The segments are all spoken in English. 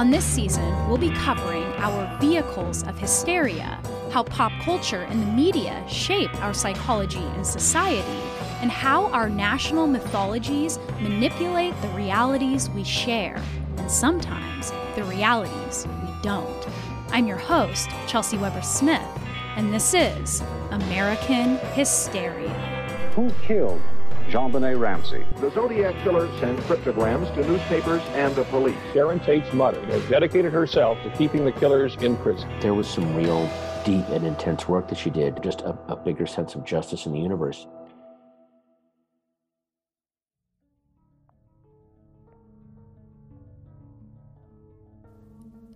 On this season, we'll be covering our vehicles of hysteria, how pop culture and the media shape our psychology and society, and how our national mythologies manipulate the realities we share, and sometimes the realities we don't. I'm your host, Chelsea Weber Smith, and this is American Hysteria. Who killed JonBenét Ramsey. The Zodiac killer sent cryptograms to newspapers and the police. Sharon Tate's mother has dedicated herself to keeping the killers in prison. There was some real deep and intense work that she did, just a, a bigger sense of justice in the universe.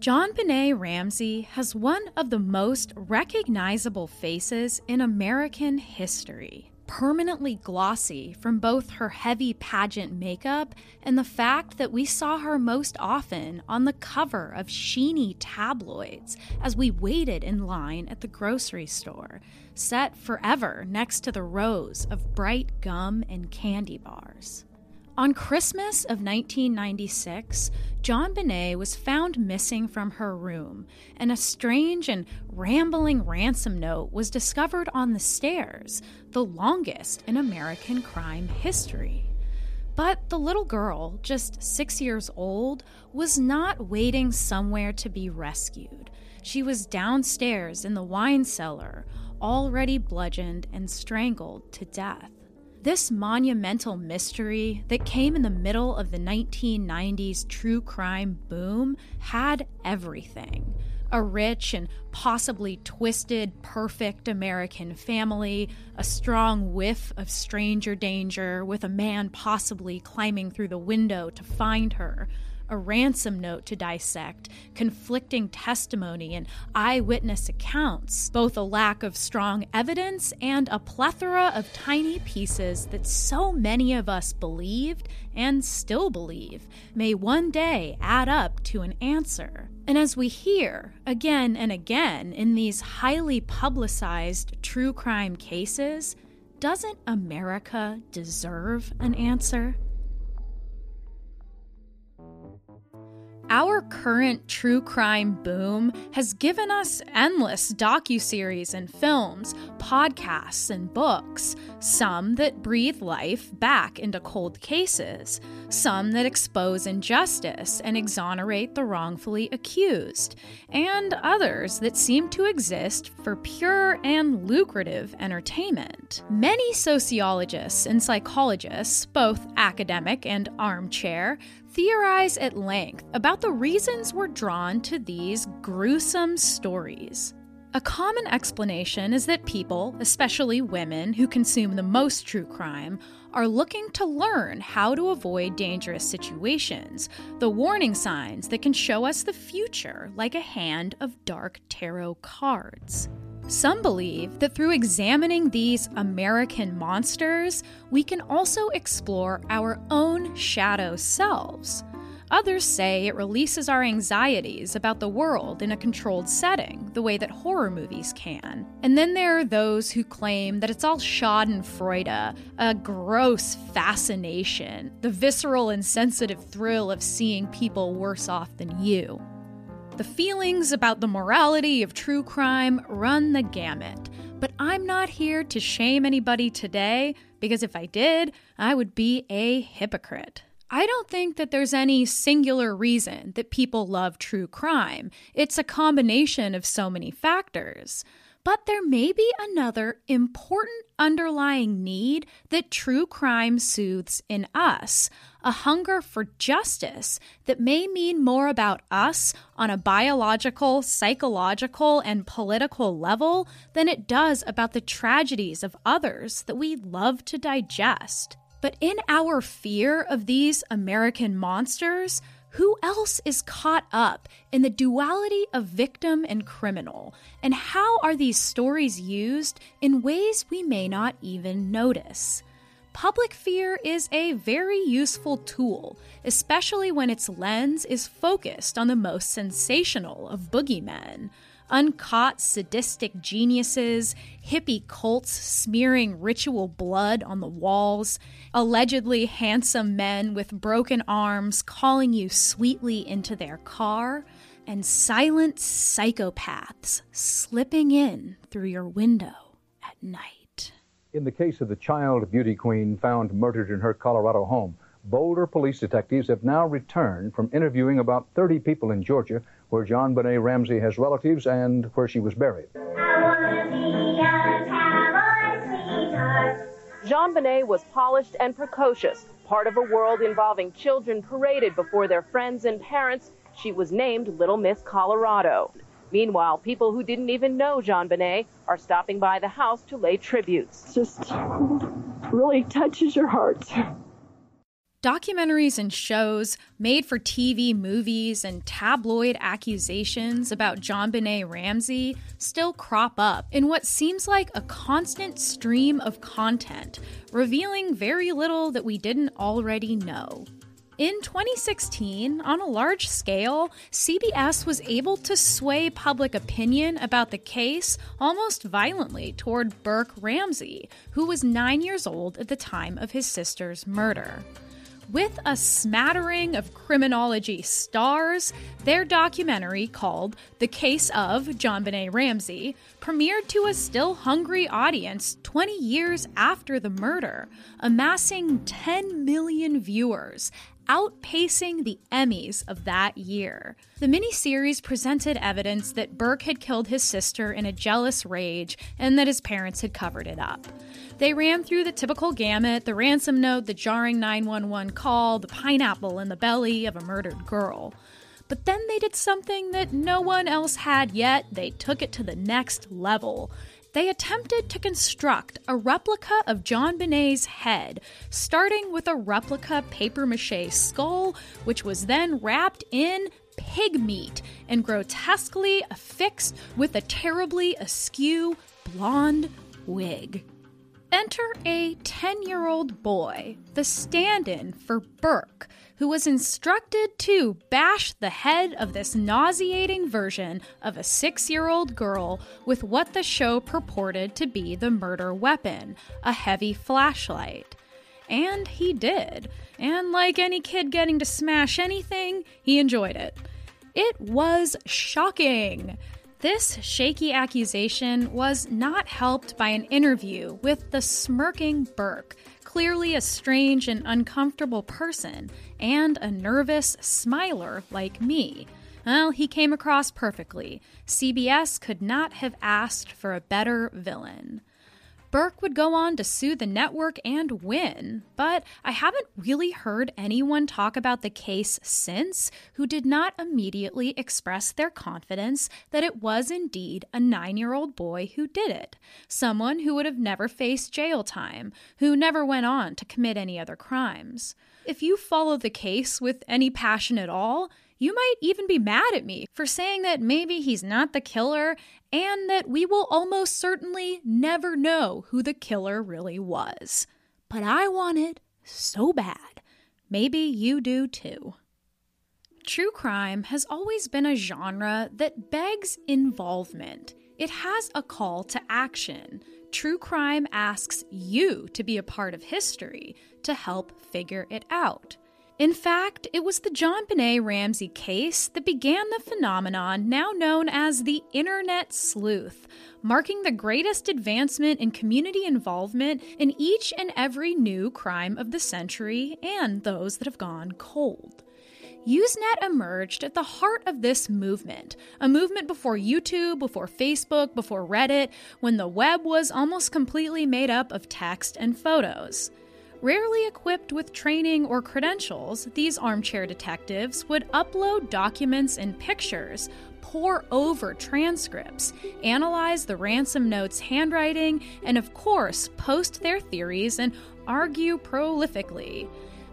JonBenét Ramsey has one of the most recognizable faces in American history permanently glossy from both her heavy pageant makeup and the fact that we saw her most often on the cover of sheeny tabloids as we waited in line at the grocery store, set forever next to the rows of bright gum and candy bars. On Christmas of 1996, JonBenét was found missing from her room, and a strange and rambling ransom note was discovered on the stairs, the longest in American crime history. But the little girl, just six years old, was not waiting somewhere to be rescued. She was downstairs in the wine cellar, already bludgeoned and strangled to death. This monumental mystery that came in the middle of the 1990s true crime boom had everything. A rich and possibly twisted, perfect American family, a strong whiff of stranger danger with a man possibly climbing through the window to find her, a ransom note to dissect, conflicting testimony and eyewitness accounts, both a lack of strong evidence and a plethora of tiny pieces that so many of us believed and still believe may one day add up to an answer. And as we hear again and again in these highly publicized true crime cases, doesn't America deserve an answer? Our current true crime boom has given us endless docuseries and films, podcasts and books, some that breathe life back into cold cases, some that expose injustice and exonerate the wrongfully accused, and others that seem to exist for pure and lucrative entertainment. Many sociologists and psychologists, both academic and armchair, theorize at length about the reasons we're drawn to these gruesome stories. A common explanation is that people, especially women who consume the most true crime, are looking to learn how to avoid dangerous situations, the warning signs that can show us the future like a hand of dark tarot cards. Some believe that through examining these American monsters, we can also explore our own shadow selves. Others say it releases our anxieties about the world in a controlled setting, the way that horror movies can. And then there are those who claim that it's all Schadenfreude, a gross fascination, the visceral and sensitive thrill of seeing people worse off than you. The feelings about the morality of true crime run the gamut, but I'm not here to shame anybody today because if I did, I would be a hypocrite. I don't think that there's any singular reason that people love true crime. It's a combination of so many factors. But there may be another important underlying need that true crime soothes in us a hunger for justice that may mean more about us on a biological, psychological, and political level than it does about the tragedies of others that we love to digest. But in our fear of these American monsters, who else is caught up in the duality of victim and criminal? And how are these stories used in ways we may not even notice? Public fear is a very useful tool, especially when its lens is focused on the most sensational of boogeymen. Uncaught sadistic geniuses, hippie cults smearing ritual blood on the walls, allegedly handsome men with broken arms calling you sweetly into their car, and silent psychopaths slipping in through your window at night. In the case of the child beauty queen found murdered in her Colorado home, Boulder police detectives have now returned from interviewing about 30 people in Georgia where JonBenét Ramsey has relatives and where she was buried. JonBenét was polished and precocious, part of a world involving children paraded before their friends and parents. She was named Little Miss Colorado. Meanwhile, people who didn't even know JonBenét are stopping by the house to lay tributes. Just really touches your heart documentaries and shows, made for TV movies, and tabloid accusations about John JonBenét Ramsey still crop up in what seems like a constant stream of content, revealing very little that we didn't already know. In 2016, on a large scale, CBS was able to sway public opinion about the case almost violently toward Burke Ramsey, who was nine years old at the time of his sister's murder. With a smattering of criminology stars, their documentary called The Case of JonBenét Ramsey premiered to a still hungry audience 20 years after the murder, amassing 10 million viewers outpacing the Emmys of that year. The miniseries presented evidence that Burke had killed his sister in a jealous rage and that his parents had covered it up. They ran through the typical gamut the ransom note, the jarring 911 call, the pineapple in the belly of a murdered girl. But then they did something that no one else had yet. They took it to the next level they attempted to construct a replica of JonBenét's head, starting with a replica papier mache skull, which was then wrapped in pig meat and grotesquely affixed with a terribly askew blonde wig. Enter a 10 year old boy, the stand in for Burke, who was instructed to bash the head of this nauseating version of a six year old girl with what the show purported to be the murder weapon a heavy flashlight. And he did. And like any kid getting to smash anything, he enjoyed it. It was shocking. This shaky accusation was not helped by an interview with the smirking Burke, clearly a strange and uncomfortable person, and a nervous smiler like me. Well, he came across perfectly. CBS could not have asked for a better villain. Burke would go on to sue the network and win, but I haven't really heard anyone talk about the case since who did not immediately express their confidence that it was indeed a nine year old boy who did it, someone who would have never faced jail time, who never went on to commit any other crimes. If you follow the case with any passion at all, you might even be mad at me for saying that maybe he's not the killer and that we will almost certainly never know who the killer really was. But I want it so bad. Maybe you do too. True crime has always been a genre that begs involvement. It has a call to action. True crime asks you to be a part of history to help figure it out. In fact, it was the JonBenét Ramsey case that began the phenomenon now known as the Internet Sleuth, marking the greatest advancement in community involvement in each and every new crime of the century and those that have gone cold. Usenet emerged at the heart of this movement, a movement before YouTube, before Facebook, before Reddit, when the web was almost completely made up of text and photos. Rarely equipped with training or credentials, these armchair detectives would upload documents and pictures, pore over transcripts, analyze the ransom note's handwriting, and of course, post their theories and argue prolifically.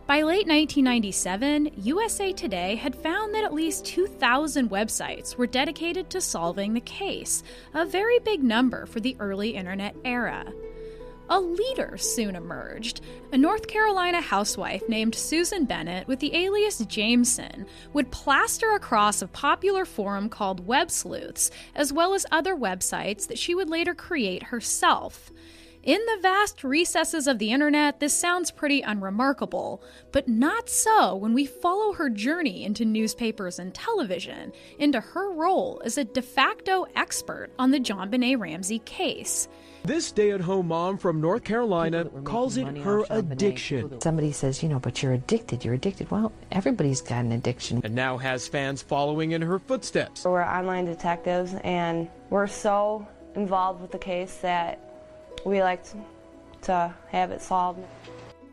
By late 1997, USA Today had found that at least 2,000 websites were dedicated to solving the case, a very big number for the early internet era. A leader soon emerged. A North Carolina housewife named Susan Bennett, with the alias Jameson, would plaster across a popular forum called Web Sleuths, as well as other websites that she would later create herself. In the vast recesses of the internet, this sounds pretty unremarkable, but not so when we follow her journey into newspapers and television, into her role as a de facto expert on the JonBenét Ramsey case. This stay at home mom from North Carolina calls it her addiction. Somebody says, you know, but you're addicted, you're addicted. Well, everybody's got an addiction. And now has fans following in her footsteps. We're online detectives and we're so involved with the case that we like to have it solved.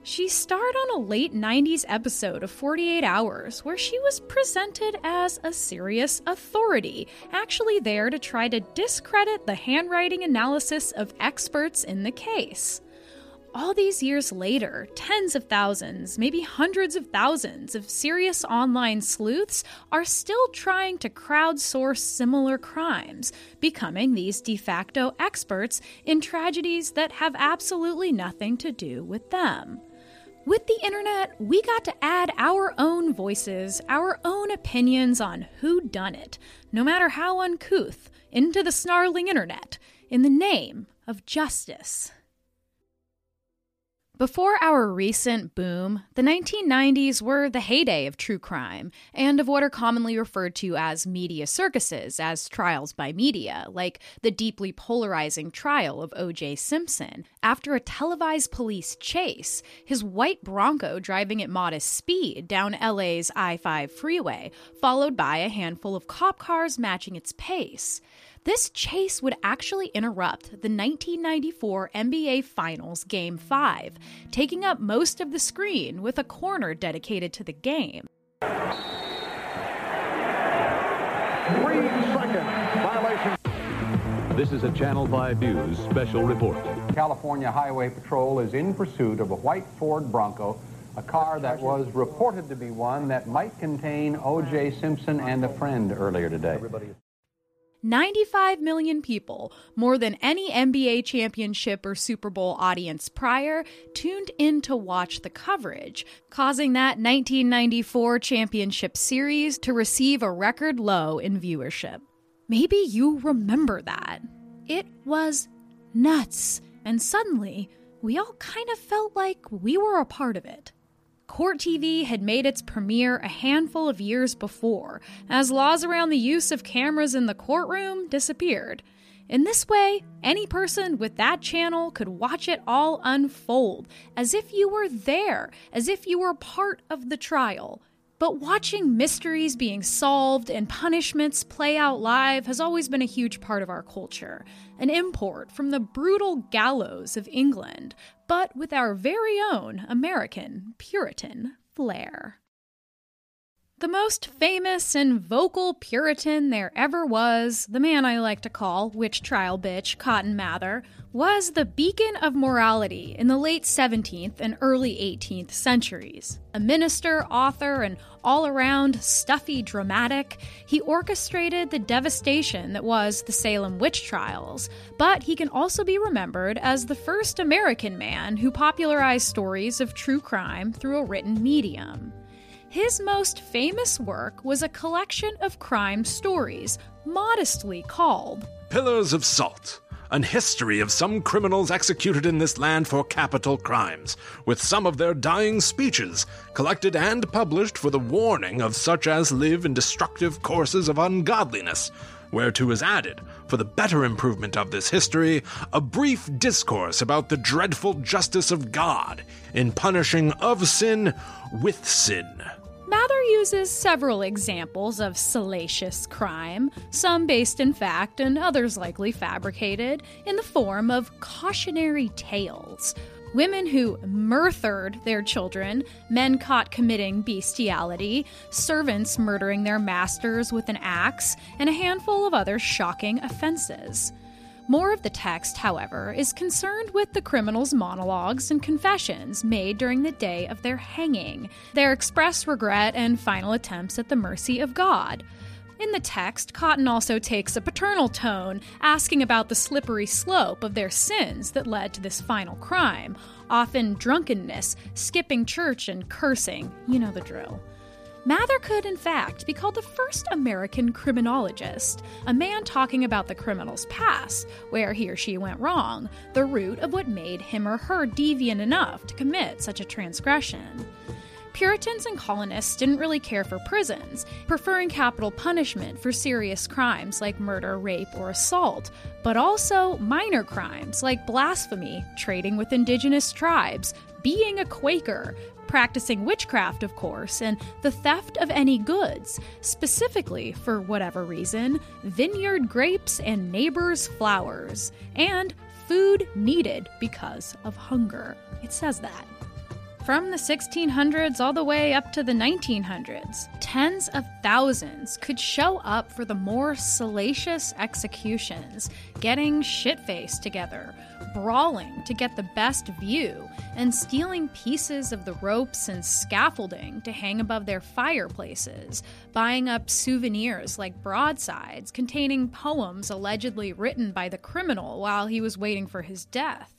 She starred on a late 90s episode of 48 Hours where she was presented as a serious authority, actually there to try to discredit the handwriting analysis of experts in the case. All these years later, tens of thousands, maybe hundreds of thousands of serious online sleuths are still trying to crowdsource similar crimes, becoming these de facto experts in tragedies that have absolutely nothing to do with them. With the internet, we got to add our own voices, our own opinions on who done it, no matter how uncouth, into the snarling internet, in the name of justice. Before our recent boom, the 1990s were the heyday of true crime and of what are commonly referred to as media circuses, as trials by media, like the deeply polarizing trial of O.J. Simpson. After a televised police chase, his white Bronco driving at modest speed down LA's I 5 freeway, followed by a handful of cop cars matching its pace. This chase would actually interrupt the 1994 NBA Finals Game 5, taking up most of the screen with a corner dedicated to the game. Three second violation. This is a Channel 5 News special report. California Highway Patrol is in pursuit of a white Ford Bronco, a car that was reported to be one that might contain O.J. Simpson and a friend earlier today. 95 million people, more than any NBA championship or Super Bowl audience prior, tuned in to watch the coverage, causing that 1994 championship series to receive a record low in viewership. Maybe you remember that. It was nuts, and suddenly, we all kind of felt like we were a part of it. Court TV had made its premiere a handful of years before, as laws around the use of cameras in the courtroom disappeared. In this way, any person with that channel could watch it all unfold, as if you were there, as if you were part of the trial. But watching mysteries being solved and punishments play out live has always been a huge part of our culture, an import from the brutal gallows of England, but with our very own American Puritan flair. The most famous and vocal Puritan there ever was, the man I like to call witch trial bitch Cotton Mather, was the beacon of morality in the late 17th and early 18th centuries. A minister, author, and all around stuffy dramatic, he orchestrated the devastation that was the Salem witch trials, but he can also be remembered as the first American man who popularized stories of true crime through a written medium. His most famous work was a collection of crime stories, modestly called Pillars of Salt An History of Some Criminals Executed in This Land for Capital Crimes, with some of their dying speeches, collected and published for the warning of such as live in destructive courses of ungodliness. Whereto is added, for the better improvement of this history, a brief discourse about the dreadful justice of God in punishing of sin with sin. Mather uses several examples of salacious crime, some based in fact and others likely fabricated, in the form of cautionary tales. Women who murthered their children, men caught committing bestiality, servants murdering their masters with an axe, and a handful of other shocking offenses. More of the text, however, is concerned with the criminals' monologues and confessions made during the day of their hanging, their expressed regret and final attempts at the mercy of God. In the text, Cotton also takes a paternal tone, asking about the slippery slope of their sins that led to this final crime, often drunkenness, skipping church, and cursing. You know the drill. Mather could, in fact, be called the first American criminologist, a man talking about the criminal's past, where he or she went wrong, the root of what made him or her deviant enough to commit such a transgression. Puritans and colonists didn't really care for prisons, preferring capital punishment for serious crimes like murder, rape, or assault, but also minor crimes like blasphemy, trading with indigenous tribes, being a Quaker, practicing witchcraft, of course, and the theft of any goods, specifically, for whatever reason, vineyard grapes and neighbors' flowers, and food needed because of hunger. It says that from the 1600s all the way up to the 1900s. Tens of thousands could show up for the more salacious executions, getting shit faced together, brawling to get the best view, and stealing pieces of the ropes and scaffolding to hang above their fireplaces, buying up souvenirs like broadsides containing poems allegedly written by the criminal while he was waiting for his death.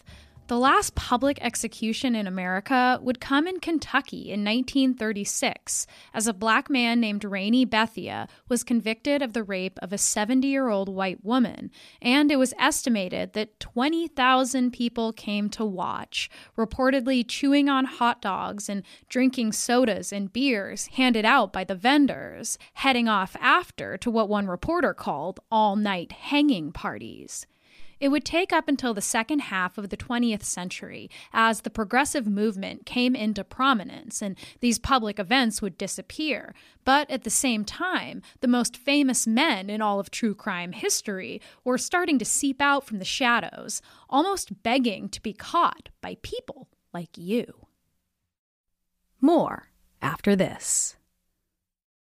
The last public execution in America would come in Kentucky in 1936 as a black man named Rainey Bethea was convicted of the rape of a 70 year old white woman, and it was estimated that 20,000 people came to watch, reportedly chewing on hot dogs and drinking sodas and beers handed out by the vendors, heading off after to what one reporter called all night hanging parties. It would take up until the second half of the 20th century as the progressive movement came into prominence and these public events would disappear. But at the same time, the most famous men in all of true crime history were starting to seep out from the shadows, almost begging to be caught by people like you. More after this.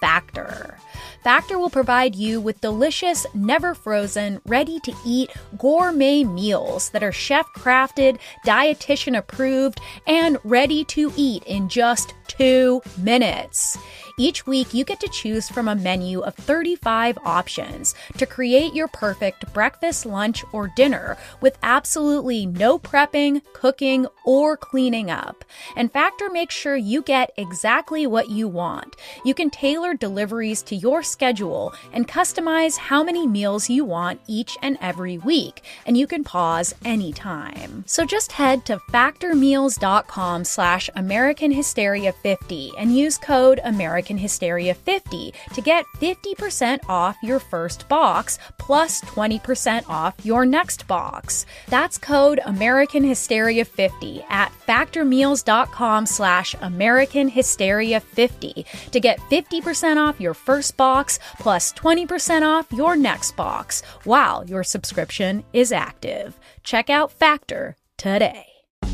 Factor. Factor will provide you with delicious, never frozen, ready to eat gourmet meals that are chef crafted, dietitian approved, and ready to eat in just two minutes. Each week, you get to choose from a menu of 35 options to create your perfect breakfast, lunch, or dinner with absolutely no prepping, cooking, or cleaning up. And Factor makes sure you get exactly what you want. You can tailor deliveries to your schedule and customize how many meals you want each and every week, and you can pause anytime. So just head to factormeals.com slash American Hysteria 50 and use code American Hysteria 50 to get 50% off your first box plus 20% off your next box. That's code American Hysteria 50 at factormeals.com slash American Hysteria 50 to get 50% off your first box plus 20% off your next box while your subscription is active. Check out Factor today.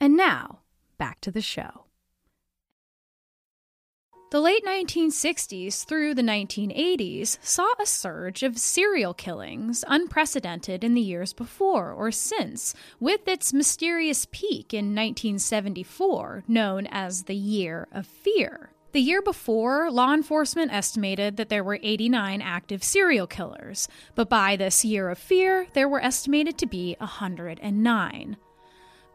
And now, back to the show. The late 1960s through the 1980s saw a surge of serial killings unprecedented in the years before or since, with its mysterious peak in 1974, known as the Year of Fear. The year before, law enforcement estimated that there were 89 active serial killers, but by this Year of Fear, there were estimated to be 109.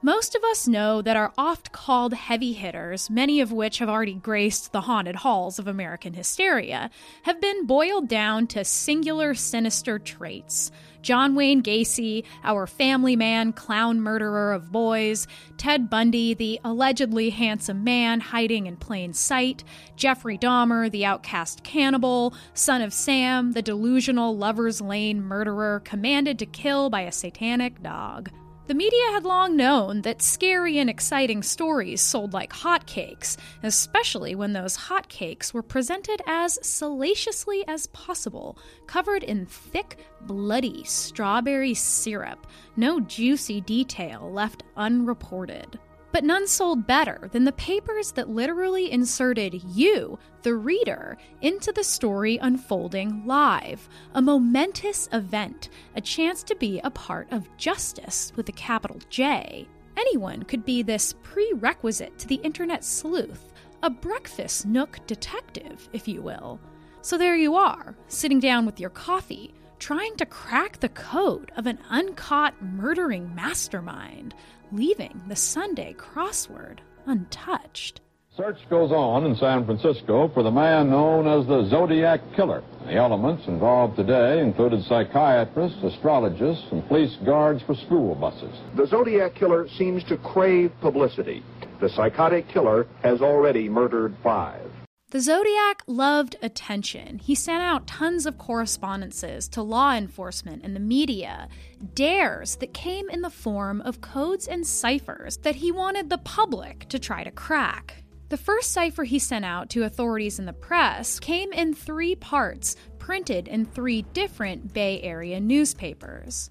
Most of us know that our oft called heavy hitters, many of which have already graced the haunted halls of American hysteria, have been boiled down to singular sinister traits. John Wayne Gacy, our family man, clown murderer of boys, Ted Bundy, the allegedly handsome man hiding in plain sight, Jeffrey Dahmer, the outcast cannibal, son of Sam, the delusional lover's lane murderer commanded to kill by a satanic dog. The media had long known that scary and exciting stories sold like hotcakes, especially when those hotcakes were presented as salaciously as possible, covered in thick, bloody strawberry syrup, no juicy detail left unreported. But none sold better than the papers that literally inserted you, the reader, into the story unfolding live. A momentous event, a chance to be a part of justice with a capital J. Anyone could be this prerequisite to the internet sleuth, a breakfast nook detective, if you will. So there you are, sitting down with your coffee, trying to crack the code of an uncaught murdering mastermind leaving the Sunday crossword untouched. Search goes on in San Francisco for the man known as the Zodiac Killer. The elements involved today included psychiatrists, astrologists, and police guards for school buses. The Zodiac Killer seems to crave publicity. The psychotic killer has already murdered five. The Zodiac loved attention. He sent out tons of correspondences to law enforcement and the media, dares that came in the form of codes and ciphers that he wanted the public to try to crack. The first cipher he sent out to authorities in the press came in three parts, printed in three different Bay Area newspapers.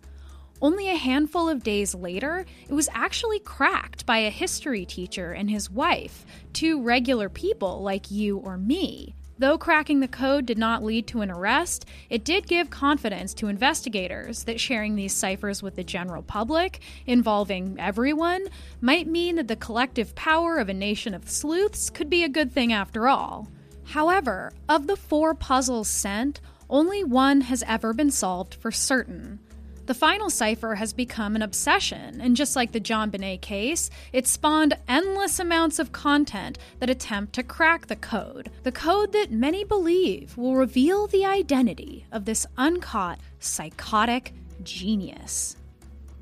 Only a handful of days later, it was actually cracked by a history teacher and his wife, two regular people like you or me. Though cracking the code did not lead to an arrest, it did give confidence to investigators that sharing these ciphers with the general public, involving everyone, might mean that the collective power of a nation of sleuths could be a good thing after all. However, of the four puzzles sent, only one has ever been solved for certain. The final cipher has become an obsession, and just like the JonBenét case, it spawned endless amounts of content that attempt to crack the code. The code that many believe will reveal the identity of this uncaught, psychotic genius.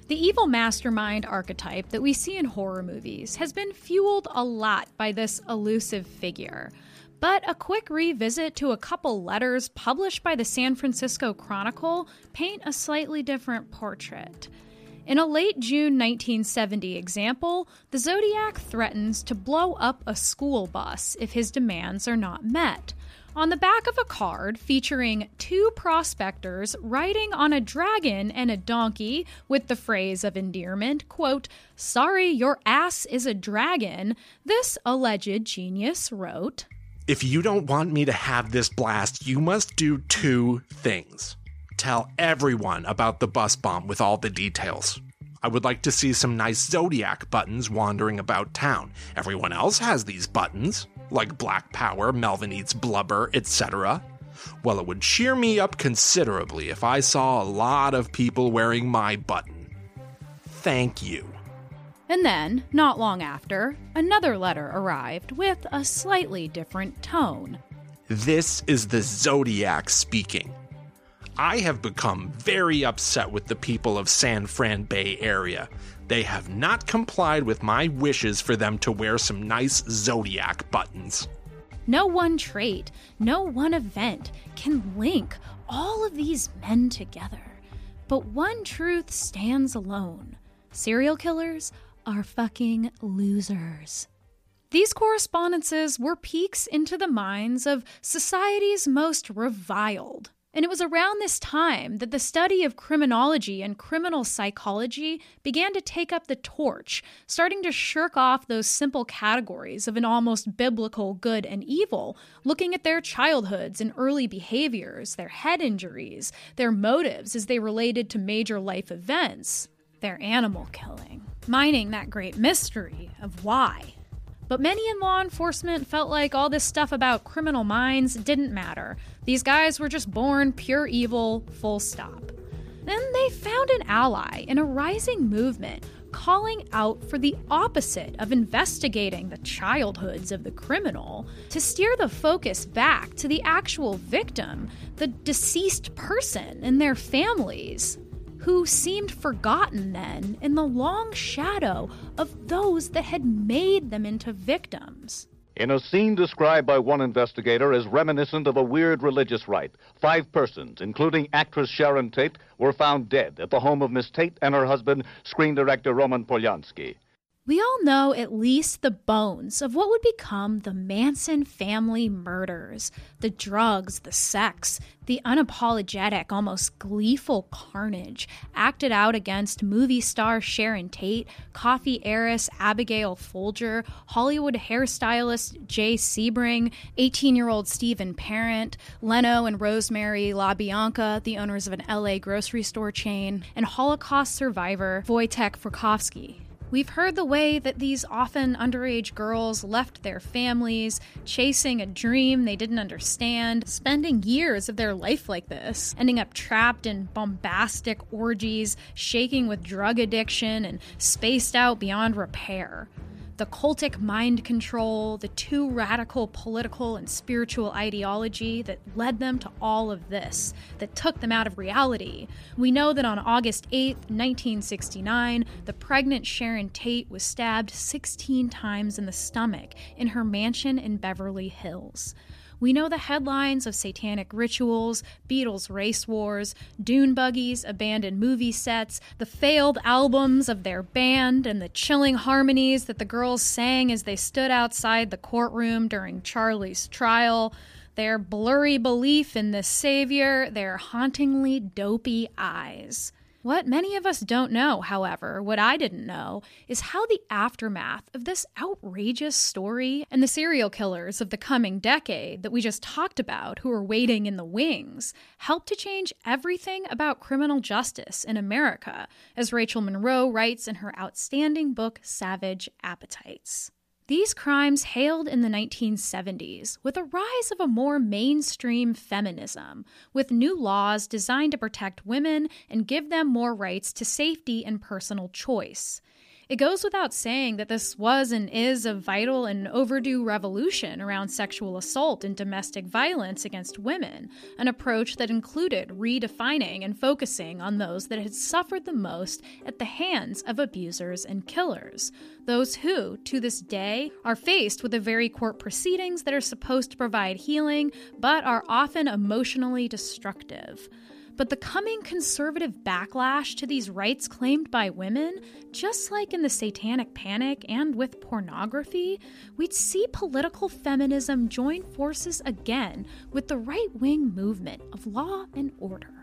The evil mastermind archetype that we see in horror movies has been fueled a lot by this elusive figure. But a quick revisit to a couple letters published by the San Francisco Chronicle paint a slightly different portrait. In a late June 1970 example, the Zodiac threatens to blow up a school bus if his demands are not met. On the back of a card featuring two prospectors riding on a dragon and a donkey with the phrase of endearment, quote, Sorry, your ass is a dragon, this alleged genius wrote, if you don't want me to have this blast, you must do two things. Tell everyone about the bus bomb with all the details. I would like to see some nice Zodiac buttons wandering about town. Everyone else has these buttons, like Black Power, Melvin Eats Blubber, etc. Well, it would cheer me up considerably if I saw a lot of people wearing my button. Thank you. And then, not long after, another letter arrived with a slightly different tone. This is the Zodiac speaking. I have become very upset with the people of San Fran Bay Area. They have not complied with my wishes for them to wear some nice Zodiac buttons. No one trait, no one event can link all of these men together. But one truth stands alone serial killers are fucking losers. These correspondences were peeks into the minds of society's most reviled. And it was around this time that the study of criminology and criminal psychology began to take up the torch, starting to shirk off those simple categories of an almost biblical good and evil, looking at their childhoods and early behaviors, their head injuries, their motives as they related to major life events, their animal killing mining that great mystery of why. But many in law enforcement felt like all this stuff about criminal minds didn't matter. These guys were just born pure evil, full stop. Then they found an ally in a rising movement calling out for the opposite of investigating the childhoods of the criminal to steer the focus back to the actual victim, the deceased person and their families, who seemed forgotten then in the long shadow of those that had made them into victims. In a scene described by one investigator as reminiscent of a weird religious rite, five persons, including actress Sharon Tate, were found dead at the home of Miss Tate and her husband, screen director Roman Polanski. We all know at least the bones of what would become the Manson family murders the drugs, the sex, the unapologetic, almost gleeful carnage acted out against movie star Sharon Tate, coffee heiress Abigail Folger, Hollywood hairstylist Jay Sebring, 18 year old Steven Parent, Leno and Rosemary LaBianca, the owners of an LA grocery store chain, and Holocaust survivor Wojtek Frykowski. We've heard the way that these often underage girls left their families, chasing a dream they didn't understand, spending years of their life like this, ending up trapped in bombastic orgies, shaking with drug addiction, and spaced out beyond repair the cultic mind control, the too radical political and spiritual ideology that led them to all of this, that took them out of reality. We know that on August 8, 1969, the pregnant Sharon Tate was stabbed 16 times in the stomach in her mansion in Beverly Hills. We know the headlines of satanic rituals, Beatles race wars, dune buggies, abandoned movie sets, the failed albums of their band, and the chilling harmonies that the girls sang as they stood outside the courtroom during Charlie's trial their blurry belief in the Savior, their hauntingly dopey eyes. What many of us don't know, however, what I didn't know, is how the aftermath of this outrageous story and the serial killers of the coming decade that we just talked about, who are waiting in the wings, helped to change everything about criminal justice in America, as Rachel Monroe writes in her outstanding book, Savage Appetites. These crimes hailed in the 1970s with a rise of a more mainstream feminism, with new laws designed to protect women and give them more rights to safety and personal choice. It goes without saying that this was and is a vital and overdue revolution around sexual assault and domestic violence against women, an approach that included redefining and focusing on those that had suffered the most at the hands of abusers and killers, those who, to this day, are faced with the very court proceedings that are supposed to provide healing but are often emotionally destructive. But the coming conservative backlash to these rights claimed by women, just like in the Satanic Panic and with pornography, we'd see political feminism join forces again with the right wing movement of law and order.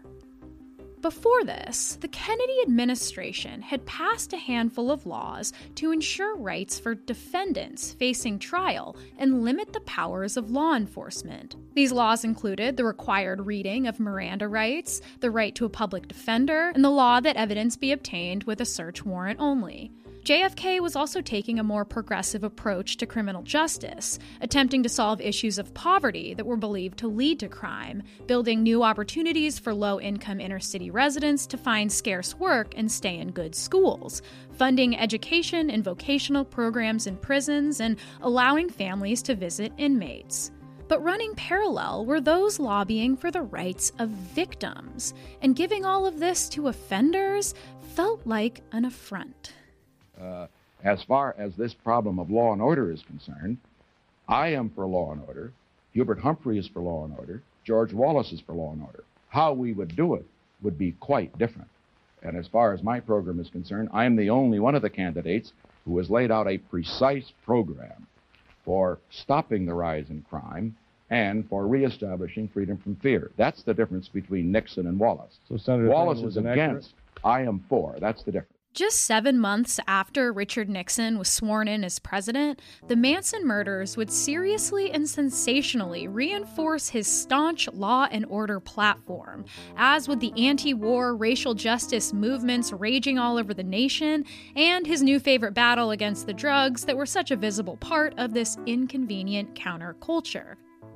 Before this, the Kennedy administration had passed a handful of laws to ensure rights for defendants facing trial and limit the powers of law enforcement. These laws included the required reading of Miranda rights, the right to a public defender, and the law that evidence be obtained with a search warrant only. JFK was also taking a more progressive approach to criminal justice, attempting to solve issues of poverty that were believed to lead to crime, building new opportunities for low income inner city residents to find scarce work and stay in good schools, funding education and vocational programs in prisons, and allowing families to visit inmates. But running parallel were those lobbying for the rights of victims, and giving all of this to offenders felt like an affront. Uh, as far as this problem of law and order is concerned, I am for law and order. Hubert Humphrey is for law and order. George Wallace is for law and order. How we would do it would be quite different. And as far as my program is concerned, I am the only one of the candidates who has laid out a precise program for stopping the rise in crime and for reestablishing freedom from fear. That's the difference between Nixon and Wallace. So Senator Wallace is against. I am for. That's the difference. Just seven months after Richard Nixon was sworn in as president, the Manson murders would seriously and sensationally reinforce his staunch law and order platform, as would the anti war racial justice movements raging all over the nation, and his new favorite battle against the drugs that were such a visible part of this inconvenient counterculture.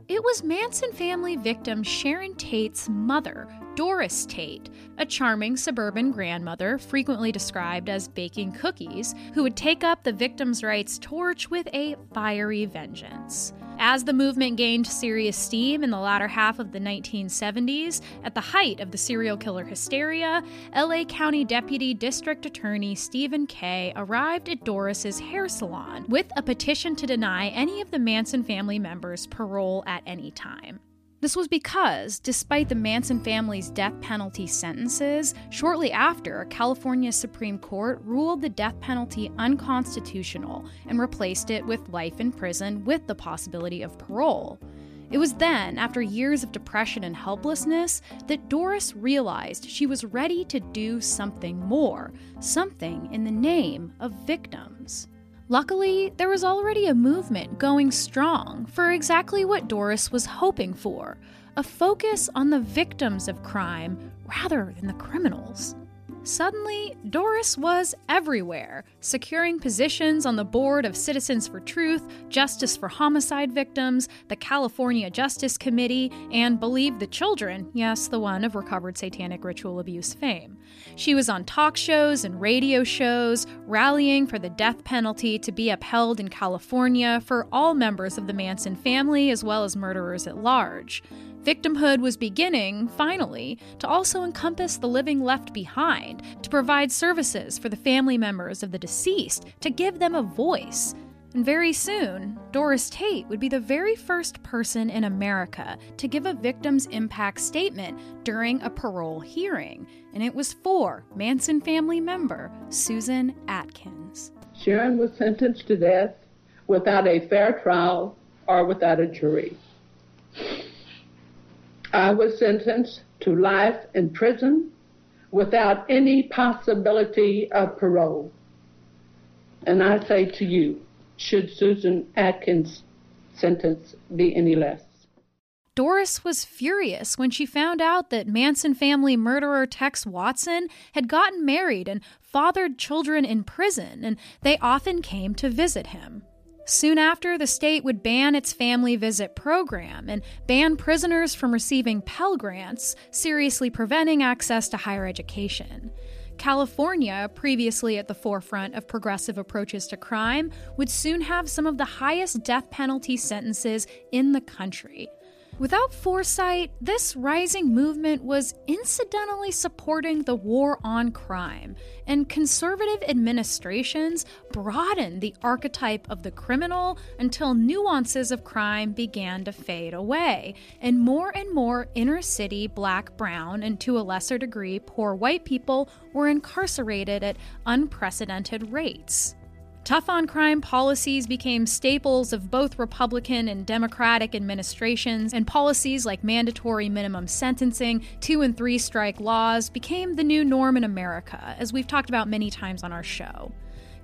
It was Manson family victim Sharon Tate's mother Doris Tate, a charming suburban grandmother frequently described as baking cookies, who would take up the victims' rights torch with a fiery vengeance. As the movement gained serious steam in the latter half of the 1970s, at the height of the serial killer hysteria, LA County Deputy District Attorney Stephen Kay arrived at Doris's hair salon with a petition to deny any of the Manson family members parole at any time. This was because, despite the Manson family's death penalty sentences, shortly after, California Supreme Court ruled the death penalty unconstitutional and replaced it with life in prison with the possibility of parole. It was then, after years of depression and helplessness, that Doris realized she was ready to do something more, something in the name of victims. Luckily, there was already a movement going strong for exactly what Doris was hoping for a focus on the victims of crime rather than the criminals. Suddenly, Doris was everywhere, securing positions on the board of Citizens for Truth, Justice for Homicide Victims, the California Justice Committee, and Believe the Children yes, the one of recovered satanic ritual abuse fame. She was on talk shows and radio shows, rallying for the death penalty to be upheld in California for all members of the Manson family as well as murderers at large. Victimhood was beginning, finally, to also encompass the living left behind, to provide services for the family members of the deceased, to give them a voice. And very soon, Doris Tate would be the very first person in America to give a victim's impact statement during a parole hearing, and it was for Manson family member Susan Atkins. Sharon was sentenced to death without a fair trial or without a jury. I was sentenced to life in prison without any possibility of parole. And I say to you, should Susan Atkins' sentence be any less? Doris was furious when she found out that Manson family murderer Tex Watson had gotten married and fathered children in prison, and they often came to visit him. Soon after, the state would ban its family visit program and ban prisoners from receiving Pell Grants, seriously preventing access to higher education. California, previously at the forefront of progressive approaches to crime, would soon have some of the highest death penalty sentences in the country. Without foresight, this rising movement was incidentally supporting the war on crime, and conservative administrations broadened the archetype of the criminal until nuances of crime began to fade away, and more and more inner city black, brown, and to a lesser degree poor white people were incarcerated at unprecedented rates. Tough on crime policies became staples of both Republican and Democratic administrations, and policies like mandatory minimum sentencing, two and three strike laws became the new norm in America, as we've talked about many times on our show.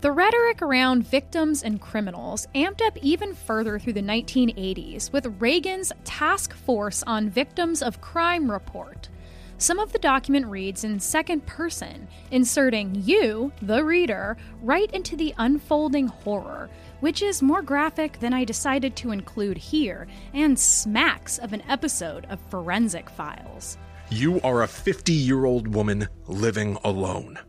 The rhetoric around victims and criminals amped up even further through the 1980s with Reagan's Task Force on Victims of Crime report. Some of the document reads in second person, inserting you, the reader, right into the unfolding horror, which is more graphic than I decided to include here and smacks of an episode of Forensic Files. You are a 50 year old woman living alone.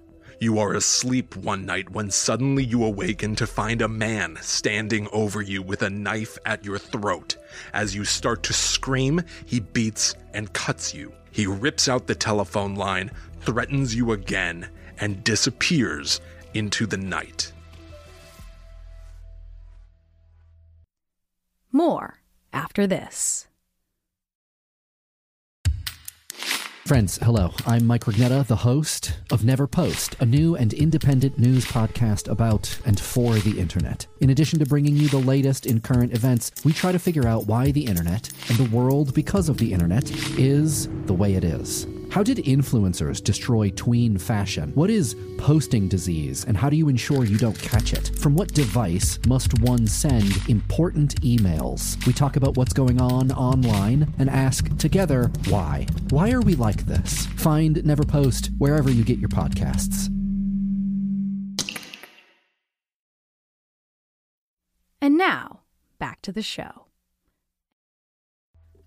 You are asleep one night when suddenly you awaken to find a man standing over you with a knife at your throat. As you start to scream, he beats and cuts you. He rips out the telephone line, threatens you again, and disappears into the night. More after this. Friends, hello. I'm Mike Rugnetta, the host of Never Post, a new and independent news podcast about and for the internet. In addition to bringing you the latest in current events, we try to figure out why the internet and the world, because of the internet, is the way it is. How did influencers destroy tween fashion? What is posting disease, and how do you ensure you don't catch it? From what device must one send important emails? We talk about what's going on online and ask together why. Why are we like this? Find Never Post wherever you get your podcasts. And now, back to the show.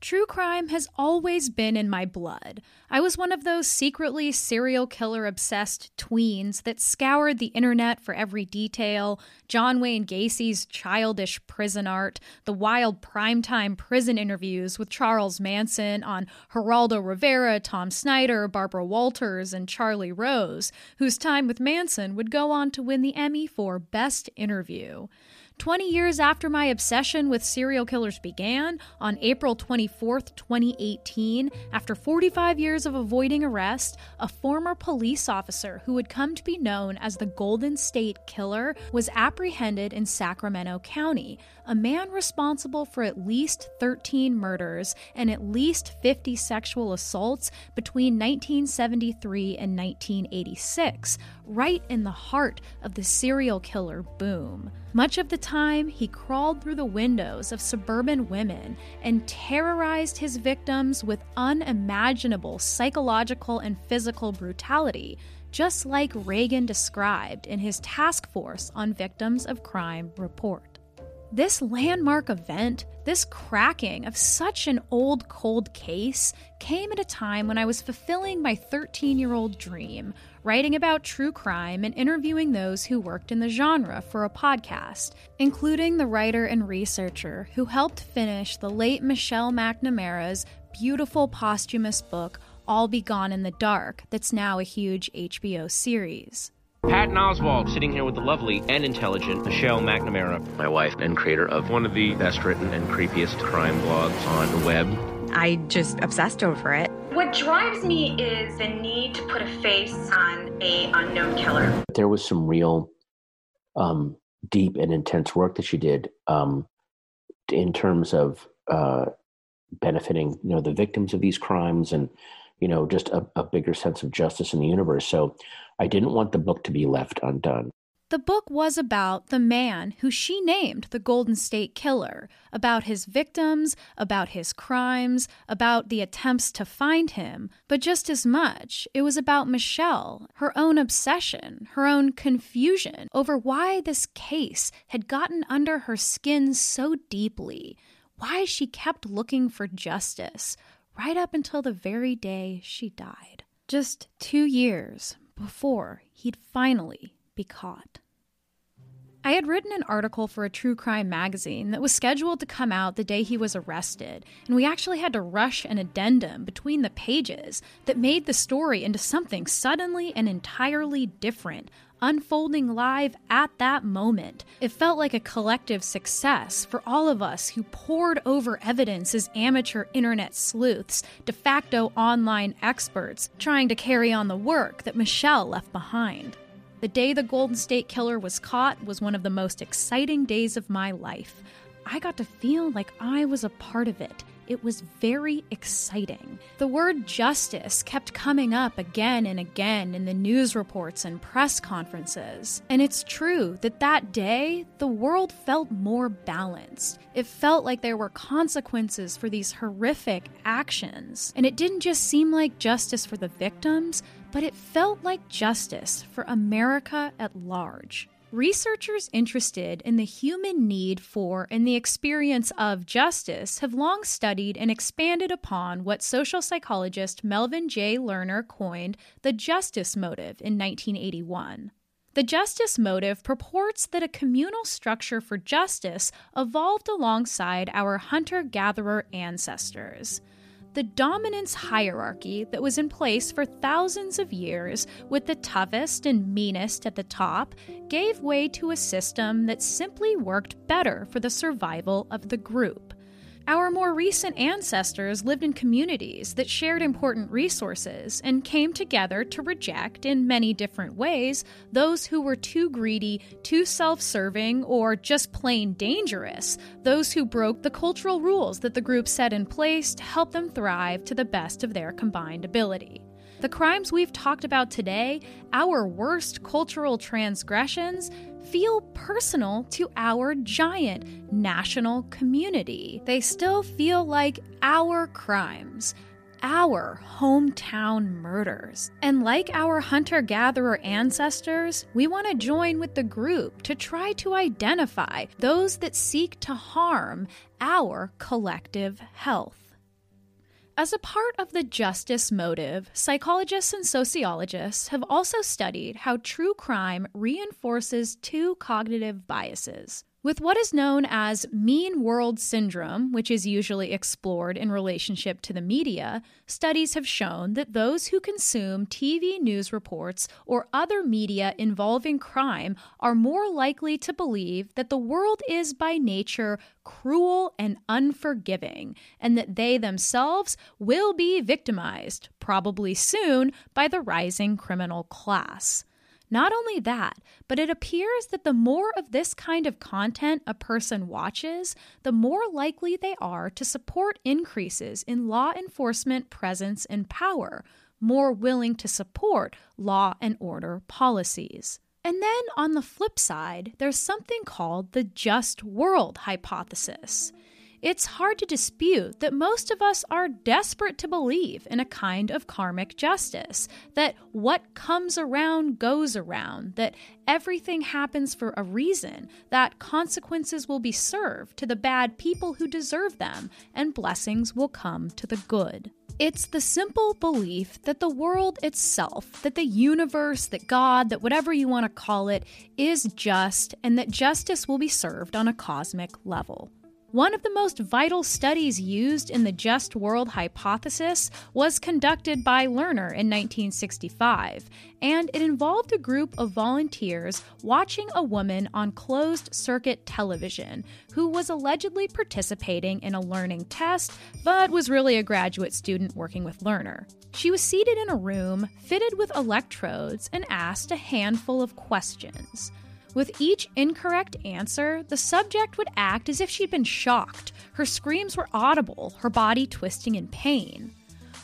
True crime has always been in my blood. I was one of those secretly serial killer obsessed tweens that scoured the internet for every detail John Wayne Gacy's childish prison art, the wild primetime prison interviews with Charles Manson on Geraldo Rivera, Tom Snyder, Barbara Walters, and Charlie Rose, whose time with Manson would go on to win the Emmy for Best Interview. 20 years after my obsession with serial killers began, on April 24, 2018, after 45 years of avoiding arrest, a former police officer who would come to be known as the Golden State Killer was apprehended in Sacramento County, a man responsible for at least 13 murders and at least 50 sexual assaults between 1973 and 1986, right in the heart of the serial killer boom. Much of the time, he crawled through the windows of suburban women and terrorized his victims with unimaginable psychological and physical brutality, just like Reagan described in his task force on victims of crime report. This landmark event, this cracking of such an old cold case, came at a time when I was fulfilling my 13 year old dream, writing about true crime and interviewing those who worked in the genre for a podcast, including the writer and researcher who helped finish the late Michelle McNamara's beautiful posthumous book, I'll Be Gone in the Dark, that's now a huge HBO series. Patton Oswalt, sitting here with the lovely and intelligent Michelle McNamara, my wife and creator of one of the best written and creepiest crime blogs on the web. I just obsessed over it. What drives me is the need to put a face on a unknown killer. There was some real um, deep and intense work that she did um, in terms of uh, benefiting, you know, the victims of these crimes and you know just a, a bigger sense of justice in the universe. So I didn't want the book to be left undone. The book was about the man who she named the Golden State Killer, about his victims, about his crimes, about the attempts to find him, but just as much, it was about Michelle, her own obsession, her own confusion over why this case had gotten under her skin so deeply, why she kept looking for justice, right up until the very day she died. Just two years before he'd finally be caught. I had written an article for a true crime magazine that was scheduled to come out the day he was arrested, and we actually had to rush an addendum between the pages that made the story into something suddenly and entirely different, unfolding live at that moment. It felt like a collective success for all of us who pored over evidence as amateur internet sleuths, de facto online experts, trying to carry on the work that Michelle left behind. The day the Golden State Killer was caught was one of the most exciting days of my life. I got to feel like I was a part of it. It was very exciting. The word justice kept coming up again and again in the news reports and press conferences. And it's true that that day, the world felt more balanced. It felt like there were consequences for these horrific actions. And it didn't just seem like justice for the victims, but it felt like justice for America at large. Researchers interested in the human need for and the experience of justice have long studied and expanded upon what social psychologist Melvin J. Lerner coined the justice motive in 1981. The justice motive purports that a communal structure for justice evolved alongside our hunter gatherer ancestors the dominance hierarchy that was in place for thousands of years, with the toughest and meanest at the top, gave way to a system that simply worked better for the survival of the group. Our more recent ancestors lived in communities that shared important resources and came together to reject, in many different ways, those who were too greedy, too self serving, or just plain dangerous, those who broke the cultural rules that the group set in place to help them thrive to the best of their combined ability. The crimes we've talked about today, our worst cultural transgressions, feel personal to our giant national community. They still feel like our crimes our hometown murders. And like our hunter gatherer ancestors, we want to join with the group to try to identify those that seek to harm our collective health. As a part of the justice motive, psychologists and sociologists have also studied how true crime reinforces two cognitive biases. With what is known as mean world syndrome, which is usually explored in relationship to the media, studies have shown that those who consume TV news reports or other media involving crime are more likely to believe that the world is by nature cruel and unforgiving, and that they themselves will be victimized, probably soon, by the rising criminal class. Not only that, but it appears that the more of this kind of content a person watches, the more likely they are to support increases in law enforcement presence and power, more willing to support law and order policies. And then on the flip side, there's something called the just world hypothesis it's hard to dispute that most of us are desperate to believe in a kind of karmic justice, that what comes around goes around, that everything happens for a reason, that consequences will be served to the bad people who deserve them, and blessings will come to the good. It's the simple belief that the world itself, that the universe, that God, that whatever you want to call it, is just, and that justice will be served on a cosmic level. One of the most vital studies used in the just world hypothesis was conducted by Lerner in 1965, and it involved a group of volunteers watching a woman on closed circuit television who was allegedly participating in a learning test, but was really a graduate student working with Lerner. She was seated in a room fitted with electrodes and asked a handful of questions. With each incorrect answer, the subject would act as if she'd been shocked. Her screams were audible, her body twisting in pain.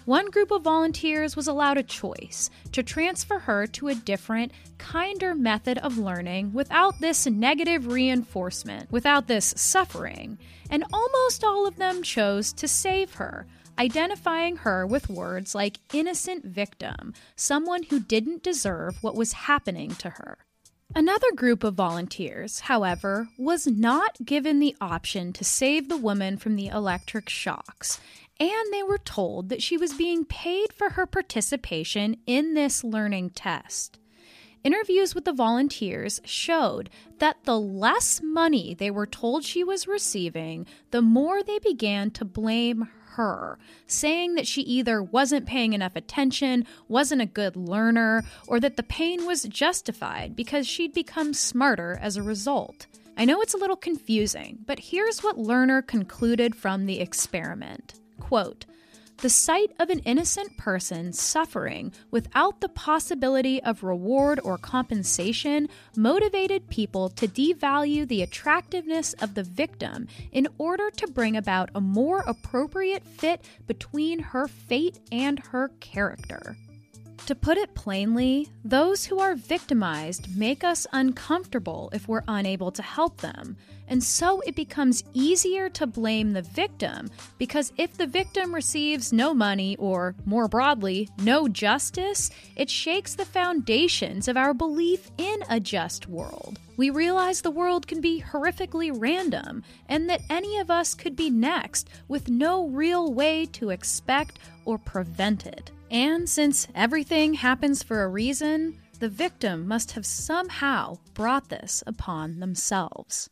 One group of volunteers was allowed a choice to transfer her to a different, kinder method of learning without this negative reinforcement, without this suffering, and almost all of them chose to save her, identifying her with words like innocent victim, someone who didn't deserve what was happening to her. Another group of volunteers, however, was not given the option to save the woman from the electric shocks, and they were told that she was being paid for her participation in this learning test. Interviews with the volunteers showed that the less money they were told she was receiving, the more they began to blame her, saying that she either wasn't paying enough attention, wasn't a good learner, or that the pain was justified because she'd become smarter as a result. I know it's a little confusing, but here's what Lerner concluded from the experiment. Quote, the sight of an innocent person suffering without the possibility of reward or compensation motivated people to devalue the attractiveness of the victim in order to bring about a more appropriate fit between her fate and her character. To put it plainly, those who are victimized make us uncomfortable if we're unable to help them, and so it becomes easier to blame the victim because if the victim receives no money or, more broadly, no justice, it shakes the foundations of our belief in a just world. We realize the world can be horrifically random and that any of us could be next with no real way to expect or prevent it. And since everything happens for a reason, the victim must have somehow brought this upon themselves.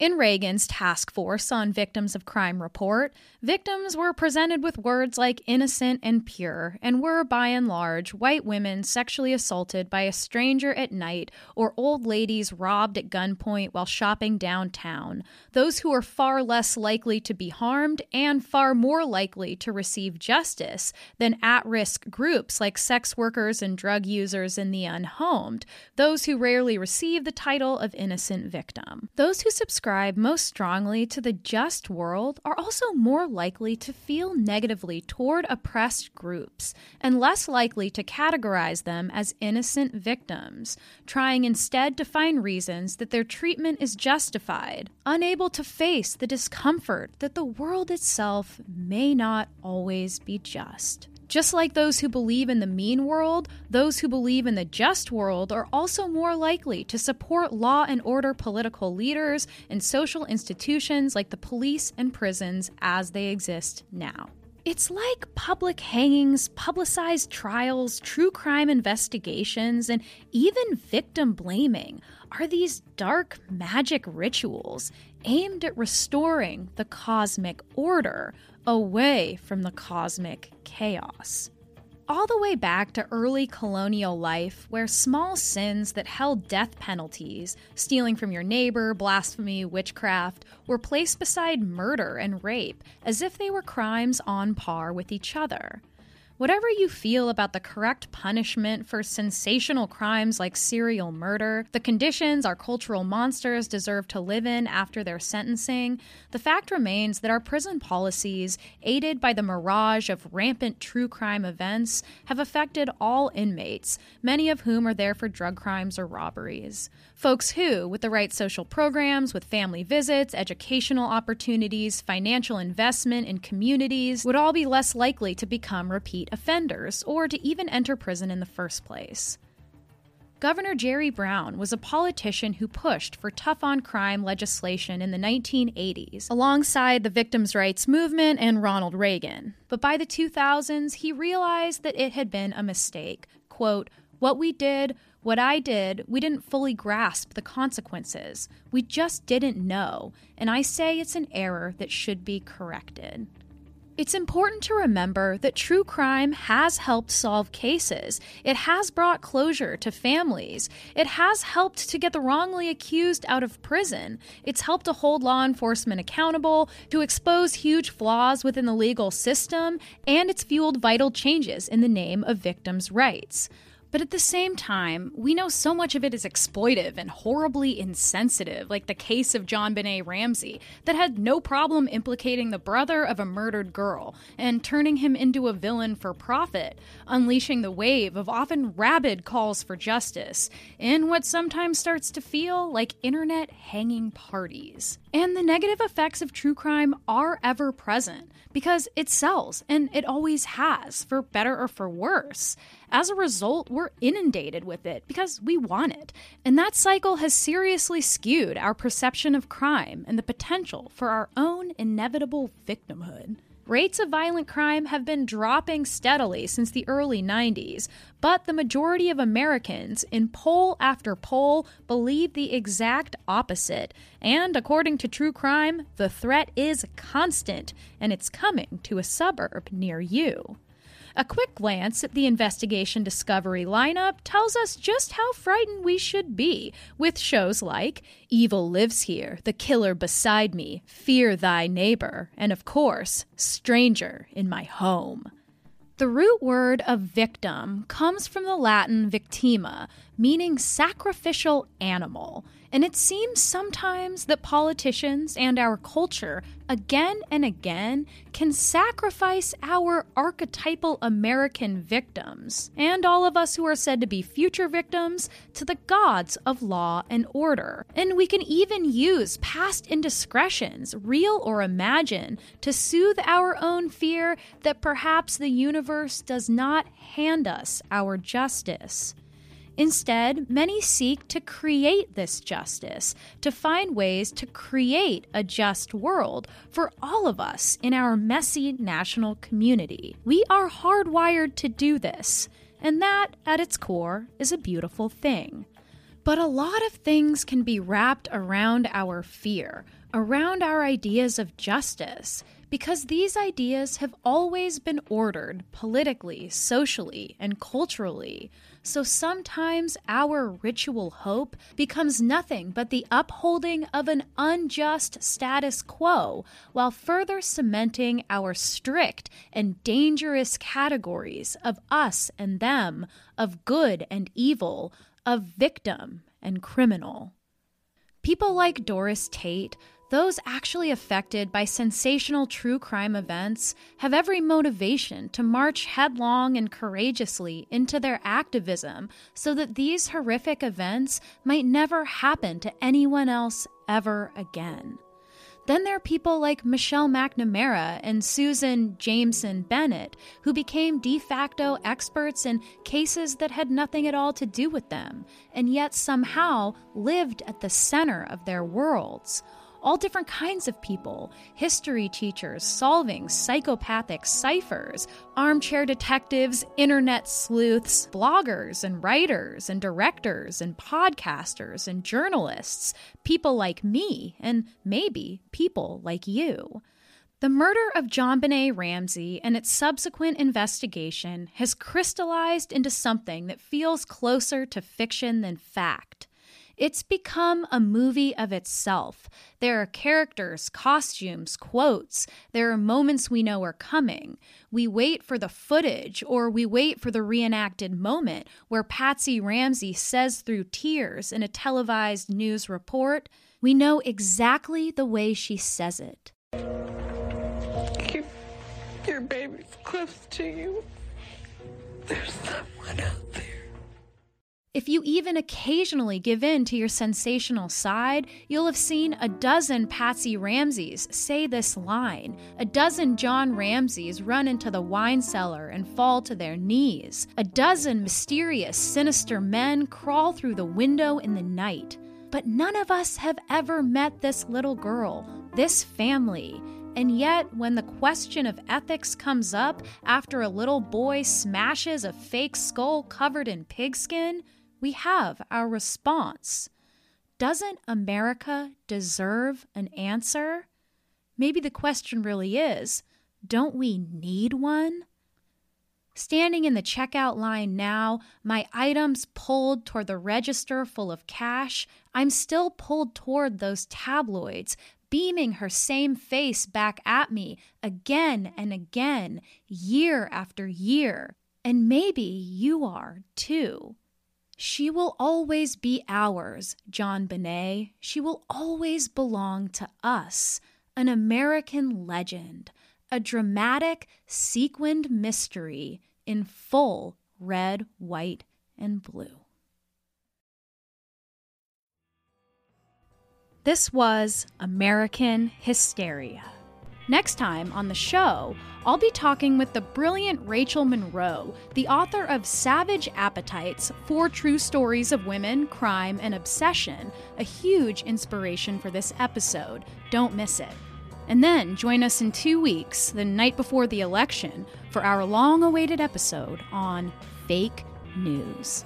In Reagan's task force on victims of crime report, victims were presented with words like innocent and pure, and were, by and large, white women sexually assaulted by a stranger at night or old ladies robbed at gunpoint while shopping downtown, those who are far less likely to be harmed and far more likely to receive justice than at risk groups like sex workers and drug users and the unhomed, those who rarely receive the title of innocent victim. Those who subscribe subscribe most strongly to the just world are also more likely to feel negatively toward oppressed groups and less likely to categorize them as innocent victims, trying instead to find reasons that their treatment is justified, unable to face the discomfort that the world itself may not always be just. Just like those who believe in the mean world, those who believe in the just world are also more likely to support law and order political leaders and social institutions like the police and prisons as they exist now. It's like public hangings, publicized trials, true crime investigations, and even victim blaming are these dark magic rituals aimed at restoring the cosmic order away from the cosmic chaos all the way back to early colonial life, where small sins that held death penalties, stealing from your neighbor, blasphemy, witchcraft, were placed beside murder and rape as if they were crimes on par with each other. Whatever you feel about the correct punishment for sensational crimes like serial murder, the conditions our cultural monsters deserve to live in after their sentencing, the fact remains that our prison policies, aided by the mirage of rampant true crime events, have affected all inmates, many of whom are there for drug crimes or robberies. Folks who, with the right social programs, with family visits, educational opportunities, financial investment in communities, would all be less likely to become repeat offenders or to even enter prison in the first place. Governor Jerry Brown was a politician who pushed for tough on crime legislation in the 1980s, alongside the victims' rights movement and Ronald Reagan. But by the 2000s, he realized that it had been a mistake. Quote, What we did what I did, we didn't fully grasp the consequences. We just didn't know, and I say it's an error that should be corrected. It's important to remember that true crime has helped solve cases. It has brought closure to families. It has helped to get the wrongly accused out of prison. It's helped to hold law enforcement accountable, to expose huge flaws within the legal system, and it's fueled vital changes in the name of victims' rights. But at the same time, we know so much of it is exploitive and horribly insensitive, like the case of JonBenét Ramsey, that had no problem implicating the brother of a murdered girl and turning him into a villain for profit, unleashing the wave of often rabid calls for justice in what sometimes starts to feel like internet hanging parties. And the negative effects of true crime are ever present because it sells and it always has, for better or for worse. As a result, we're inundated with it because we want it. And that cycle has seriously skewed our perception of crime and the potential for our own inevitable victimhood. Rates of violent crime have been dropping steadily since the early 90s, but the majority of Americans, in poll after poll, believe the exact opposite. And according to True Crime, the threat is constant, and it's coming to a suburb near you. A quick glance at the investigation discovery lineup tells us just how frightened we should be with shows like Evil Lives Here, The Killer Beside Me, Fear Thy Neighbor, and of course, Stranger in My Home. The root word of victim comes from the Latin victima, meaning sacrificial animal. And it seems sometimes that politicians and our culture, again and again, can sacrifice our archetypal American victims, and all of us who are said to be future victims, to the gods of law and order. And we can even use past indiscretions, real or imagined, to soothe our own fear that perhaps the universe does not hand us our justice. Instead, many seek to create this justice, to find ways to create a just world for all of us in our messy national community. We are hardwired to do this, and that, at its core, is a beautiful thing. But a lot of things can be wrapped around our fear, around our ideas of justice, because these ideas have always been ordered politically, socially, and culturally. So sometimes our ritual hope becomes nothing but the upholding of an unjust status quo while further cementing our strict and dangerous categories of us and them, of good and evil, of victim and criminal. People like Doris Tate those actually affected by sensational true crime events have every motivation to march headlong and courageously into their activism so that these horrific events might never happen to anyone else ever again. Then there are people like Michelle McNamara and Susan Jameson Bennett, who became de facto experts in cases that had nothing at all to do with them, and yet somehow lived at the center of their worlds all different kinds of people history teachers solving psychopathic ciphers, armchair detectives, internet sleuths, bloggers and writers and directors and podcasters and journalists, people like me, and maybe people like you. The murder of John JonBenét Ramsey and its subsequent investigation has crystallized into something that feels closer to fiction than fact. It's become a movie of itself. There are characters, costumes, quotes. There are moments we know are coming. We wait for the footage or we wait for the reenacted moment where Patsy Ramsey says through tears in a televised news report, we know exactly the way she says it. Your baby's close to you. There's someone out there. If you even occasionally give in to your sensational side, you'll have seen a dozen Patsy Ramseys say this line, a dozen John Ramseys run into the wine cellar and fall to their knees, a dozen mysterious, sinister men crawl through the window in the night. But none of us have ever met this little girl, this family. And yet, when the question of ethics comes up after a little boy smashes a fake skull covered in pigskin, we have our response. Doesn't America deserve an answer? Maybe the question really is don't we need one? Standing in the checkout line now, my items pulled toward the register full of cash, I'm still pulled toward those tabloids, beaming her same face back at me again and again, year after year. And maybe you are too. She will always be ours, JonBenét. She will always belong to us, an American legend, a dramatic, sequined mystery in full red, white, and blue. This was American Hysteria. Next time on the show, I'll be talking with the brilliant Rachel Monroe, the author of Savage Appetites Four True Stories of Women, Crime, and Obsession, a huge inspiration for this episode. Don't miss it. And then join us in two weeks, the night before the election, for our long awaited episode on fake news.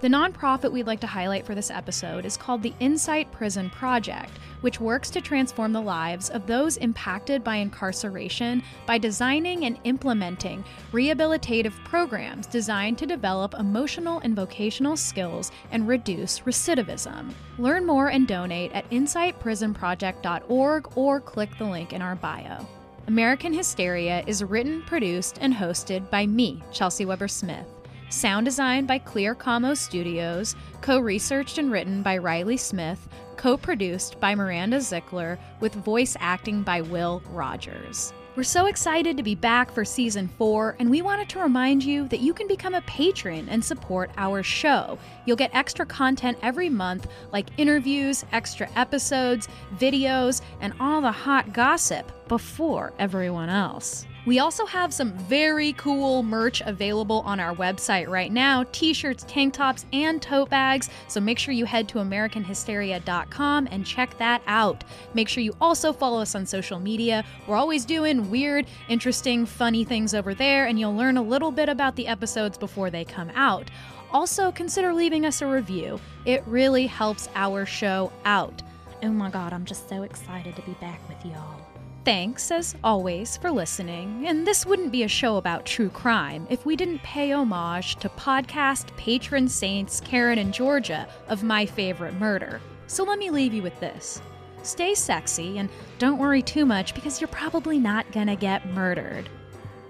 The nonprofit we'd like to highlight for this episode is called the Insight Prison Project, which works to transform the lives of those impacted by incarceration by designing and implementing rehabilitative programs designed to develop emotional and vocational skills and reduce recidivism. Learn more and donate at insightprisonproject.org or click the link in our bio. American Hysteria is written, produced, and hosted by me, Chelsea Weber Smith. Sound design by Clear Como Studios, co researched and written by Riley Smith, co produced by Miranda Zickler, with voice acting by Will Rogers. We're so excited to be back for season four, and we wanted to remind you that you can become a patron and support our show. You'll get extra content every month, like interviews, extra episodes, videos, and all the hot gossip before everyone else. We also have some very cool merch available on our website right now t shirts, tank tops, and tote bags. So make sure you head to AmericanHysteria.com and check that out. Make sure you also follow us on social media. We're always doing weird, interesting, funny things over there, and you'll learn a little bit about the episodes before they come out. Also, consider leaving us a review, it really helps our show out. Oh my god, I'm just so excited to be back with y'all. Thanks, as always, for listening. And this wouldn't be a show about true crime if we didn't pay homage to podcast patron saints Karen and Georgia of My Favorite Murder. So let me leave you with this stay sexy and don't worry too much because you're probably not gonna get murdered.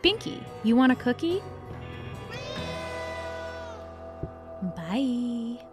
Binky, you want a cookie? Bye.